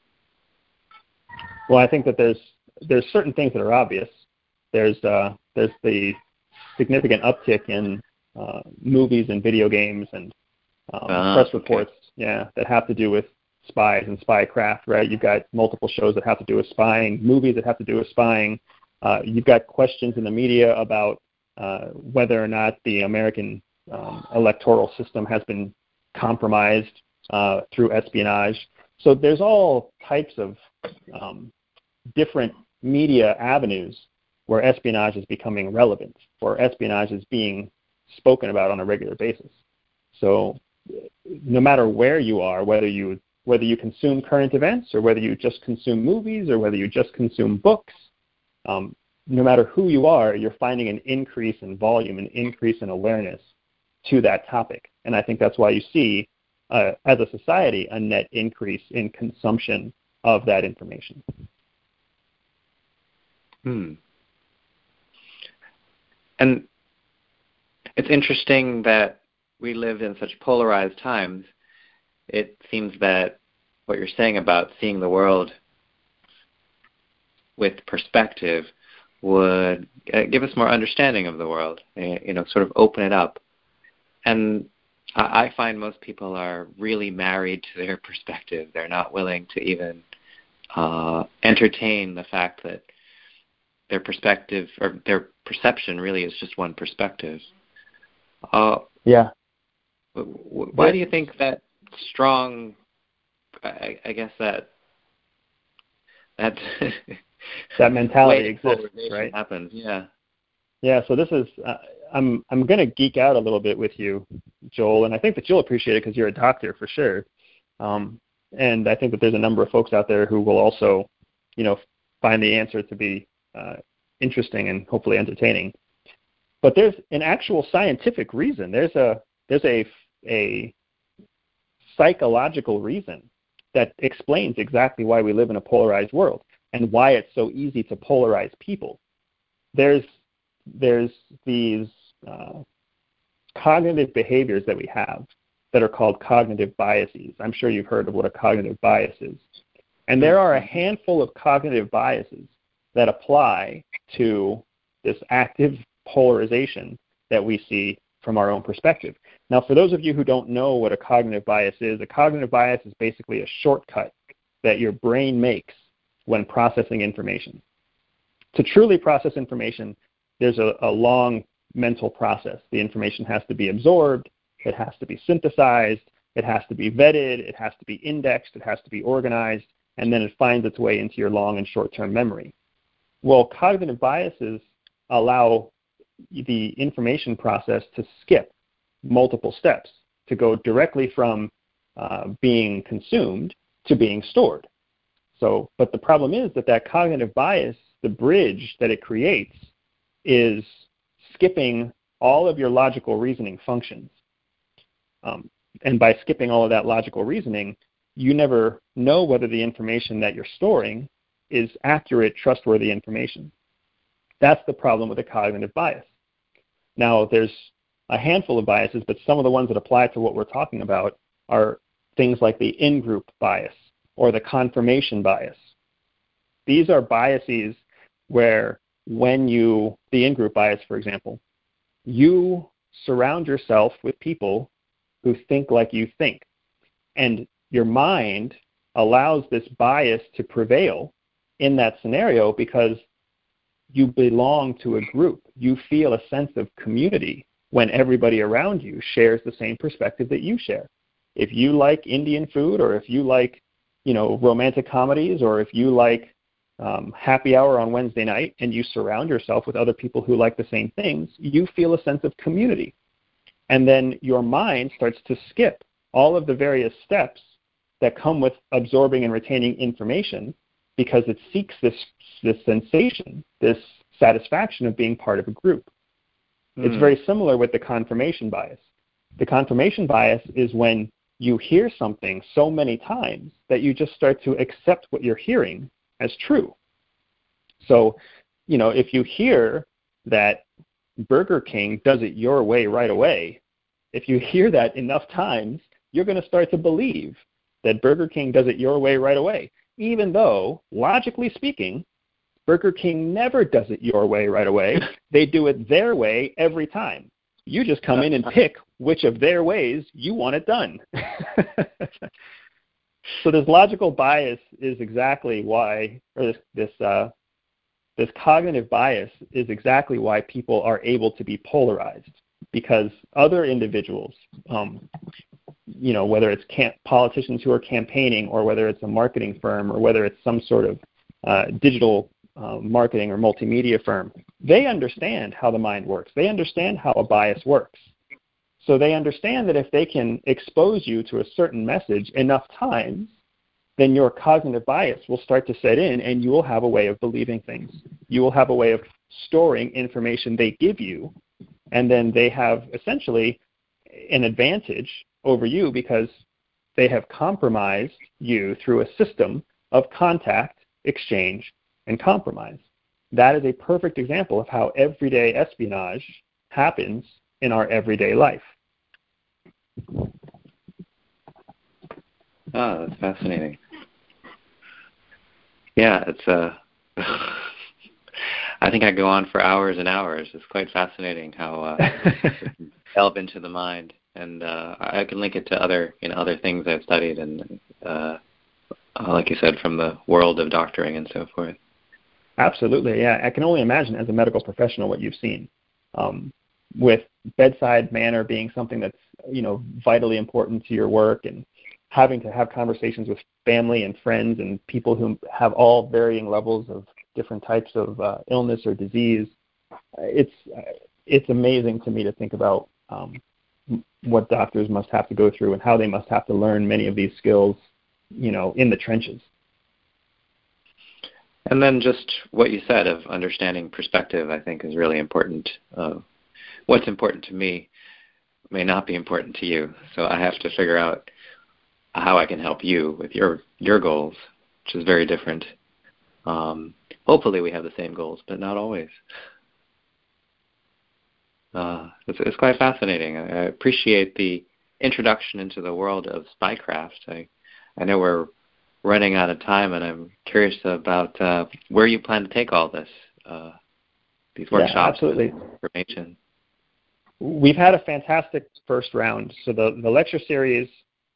Well, I think that there's there's certain things that are obvious. There's uh, there's the significant uptick in uh, movies and video games and um, uh, press reports, okay. yeah, that have to do with spies and spycraft, right? You've got multiple shows that have to do with spying, movies that have to do with spying. Uh, you've got questions in the media about uh, whether or not the American um, electoral system has been compromised uh, through espionage. So there's all types of um, different media avenues where espionage is becoming relevant, where espionage is being spoken about on a regular basis. So no matter where you are, whether you whether you consume current events or whether you just consume movies or whether you just consume books, um, no matter who you are, you're finding an increase in volume, an increase in awareness to that topic. And I think that's why you see, uh, as a society, a net increase in consumption of that information. Hmm. And it's interesting that we live in such polarized times. It seems that what you're saying about seeing the world with perspective would uh, give us more understanding of the world, eh, you know, sort of open it up. And I find most people are really married to their *laughs* perspective. They're not willing to even uh, entertain the fact that their perspective or their perception really is just one perspective. Uh, yeah. Why do you think that strong? I, I guess that that *laughs* that mentality exists, right? Happens, yeah. Yeah. So this is uh, I'm I'm going to geek out a little bit with you, Joel, and I think that you'll appreciate it because you're a doctor for sure. Um, and I think that there's a number of folks out there who will also, you know, find the answer to be uh, interesting and hopefully entertaining. But there's an actual scientific reason. There's a there's a a psychological reason that explains exactly why we live in a polarized world and why it's so easy to polarize people. There's there's these uh, cognitive behaviors that we have that are called cognitive biases. I'm sure you've heard of what a cognitive bias is. And there are a handful of cognitive biases that apply to this active polarization that we see from our own perspective. Now, for those of you who don't know what a cognitive bias is, a cognitive bias is basically a shortcut that your brain makes when processing information. To truly process information, there's a, a long mental process. The information has to be absorbed, it has to be synthesized, it has to be vetted, it has to be indexed, it has to be organized, and then it finds its way into your long and short term memory. Well, cognitive biases allow the information process to skip multiple steps, to go directly from uh, being consumed to being stored. So, but the problem is that that cognitive bias, the bridge that it creates, is skipping all of your logical reasoning functions. Um, and by skipping all of that logical reasoning, you never know whether the information that you're storing is accurate, trustworthy information. That's the problem with a cognitive bias. Now, there's a handful of biases, but some of the ones that apply to what we're talking about are things like the in group bias or the confirmation bias. These are biases where when you, the in group bias, for example, you surround yourself with people who think like you think. And your mind allows this bias to prevail in that scenario because you belong to a group. You feel a sense of community when everybody around you shares the same perspective that you share. If you like Indian food or if you like, you know, romantic comedies or if you like um, happy hour on Wednesday night and you surround yourself with other people who like the same things, you feel a sense of community. And then your mind starts to skip all of the various steps that come with absorbing and retaining information because it seeks this, this sensation, this satisfaction of being part of a group. Mm. It's hmm. very similar with the confirmation bias. The confirmation bias is when you hear something so many times that you just start to accept what you're hearing as true. So, you know, if you hear that Burger King does it your way right away, if you hear that enough times, you're going to start to believe that Burger King does it your way right away, even though, logically speaking, Burger King never does it your way right away. *laughs* They do it their way every time. You just come in and pick which of their ways you want it done. *laughs* so this logical bias is exactly why, or this this uh, this cognitive bias is exactly why people are able to be polarized because other individuals, um, you know, whether it's camp- politicians who are campaigning or whether it's a marketing firm or whether it's some sort of uh, digital uh, marketing or multimedia firm, they understand how the mind works. They understand how a bias works. So they understand that if they can expose you to a certain message enough times, then your cognitive bias will start to set in and you will have a way of believing things. You will have a way of storing information they give you, and then they have essentially an advantage over you because they have compromised you through a system of contact, exchange, and compromise. That is a perfect example of how everyday espionage happens in our everyday life. Ah, that's fascinating. Yeah, it's uh *laughs* I think I go on for hours and hours. It's quite fascinating how uh *laughs* delve into the mind and uh I can link it to other you know other things I've studied and uh like you said from the world of doctoring and so forth. Absolutely, yeah. I can only imagine as a medical professional what you've seen. Um, with bedside manner being something that's you know vitally important to your work and having to have conversations with family and friends and people who have all varying levels of different types of uh, illness or disease it's it's amazing to me to think about um, what doctors must have to go through and how they must have to learn many of these skills you know in the trenches and then just what you said of understanding perspective i think is really important uh, what's important to me may not be important to you. So I have to figure out how I can help you with your your goals, which is very different. Um, hopefully, we have the same goals, but not always. Uh, it's, it's quite fascinating. I, appreciate the introduction into the world of spycraft. I I know we're running out of time, and I'm curious about uh, where you plan to take all this, uh, these workshops, yeah, absolutely. information we've had a fantastic first round. So the, the lecture series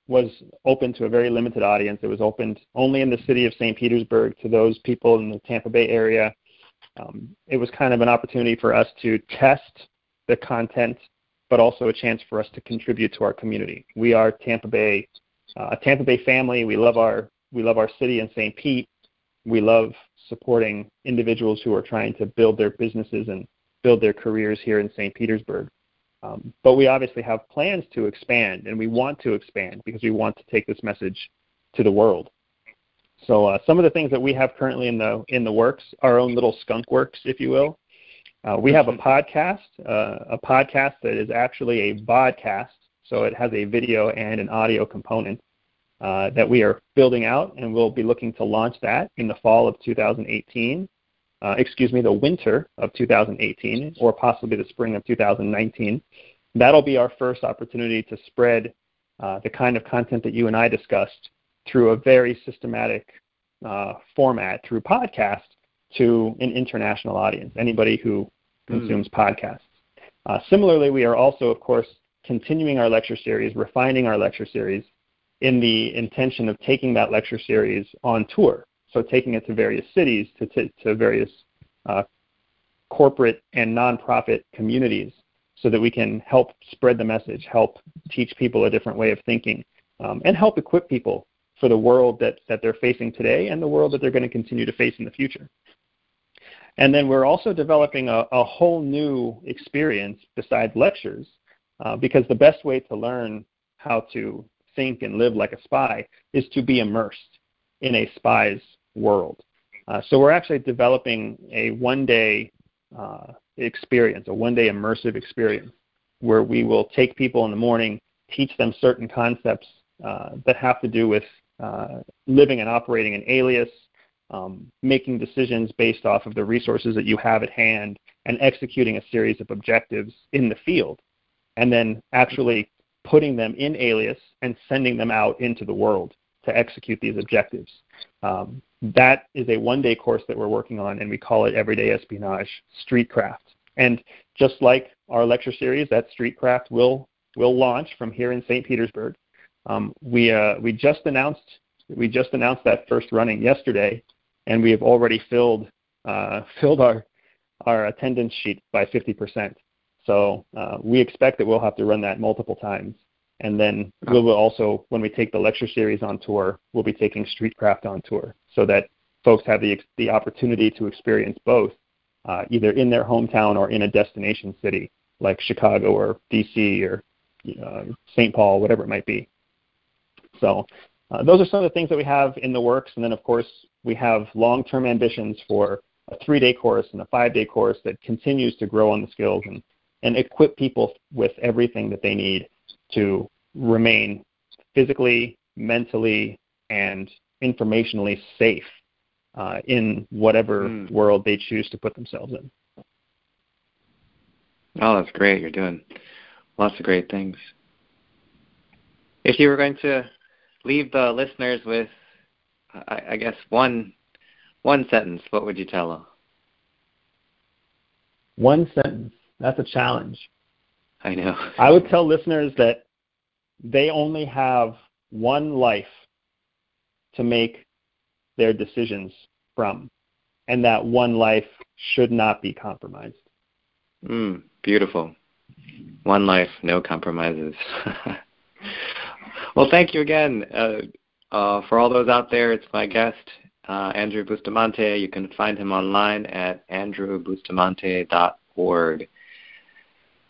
was open to a very limited audience. It was opened only in the city of St. Petersburg to those people in the Tampa Bay area. Um, it was kind of an opportunity for us to test the content, but also a chance for us to contribute to our community. We are Tampa Bay, uh, a Tampa Bay family. We love our we love our city in St. Pete. We love supporting individuals who are trying to build their businesses and build their careers here in St. Petersburg. Um, but we obviously have plans to expand, and we want to expand because we want to take this message to the world. So uh, some of the things that we have currently in the in the works, our own little skunk works, if you will. Uh, we have a podcast, uh, a podcast that is actually a vodcast, so it has a video and an audio component that we are building out, and we'll be looking to launch that in the fall of 2018. Uh, excuse me, the winter of 2018, or possibly the spring of 2019. That'll be our first opportunity to spread uh, the kind of content that you and I discussed through a very systematic uh, format through podcast to an international audience, anybody who mm. consumes podcasts. Uh, similarly, we are also, of course, continuing our lecture series, refining our lecture series in the intention of taking that lecture series on tour. So taking it to various cities, to, to, to various uh, corporate and nonprofit communities so that we can help spread the message, help teach people a different way of thinking, um, and help equip people for the world that, that they're facing today and the world that they're going to continue to face in the future. And then we're also developing a, a whole new experience besides lectures, uh, because the best way to learn how to think and live like a spy is to be immersed in a spy's world. Uh, so we're actually developing a one-day uh, experience, a one-day immersive experience, where we will take people in the morning, teach them certain concepts uh, that have to do with uh, living and operating an alias, um, making decisions based off of the resources that you have at hand, and executing a series of objectives in the field, and then actually putting them in alias and sending them out into the world to execute these objectives. Um, that is a one day course that we're working on, and we call it Everyday Espionage Streetcraft. And just like our lecture series, that Streetcraft will will launch from here in St. Petersburg. Um, we uh, we just announced we just announced that first running yesterday, and we have already filled uh, *laughs* filled our our attendance sheet by 50%. So uh, we expect that we'll have to run that multiple times. And then we will also, when we take the lecture series on tour, we'll be taking Streetcraft on tour so that folks have the, the opportunity to experience both, uh, either in their hometown or in a destination city like Chicago or DC or uh, St. Paul, whatever it might be. So uh, those are some of the things that we have in the works. And then, of course, we have long-term ambitions for a three-day course and a five-day course that continues to grow on the skills and, and equip people with everything that they need to remain physically, mentally, and informationally safe uh, in whatever mm. world they choose to put themselves in. Oh, that's great. You're doing lots of great things. If you were going to leave the listeners with, I, I guess, one one sentence, what would you tell them? One sentence. That's a challenge. I know. I would tell listeners that they only have one life to make their decisions from, and that one life should not be compromised. Mm, beautiful. One life, no compromises. *laughs* well, thank you again. Uh, uh, for all those out there, it's my guest, uh, Andrew Bustamante. You can find him online at andrewbustamante.org.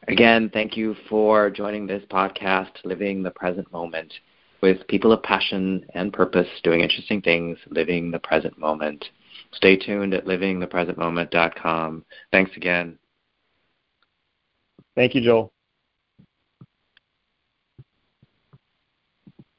Again, thank you for joining this podcast, Living the Present Moment, with people of passion and purpose doing interesting things, living the present moment. Stay tuned at livingthepresentmoment.com. Thanks again. Thank you, Joel.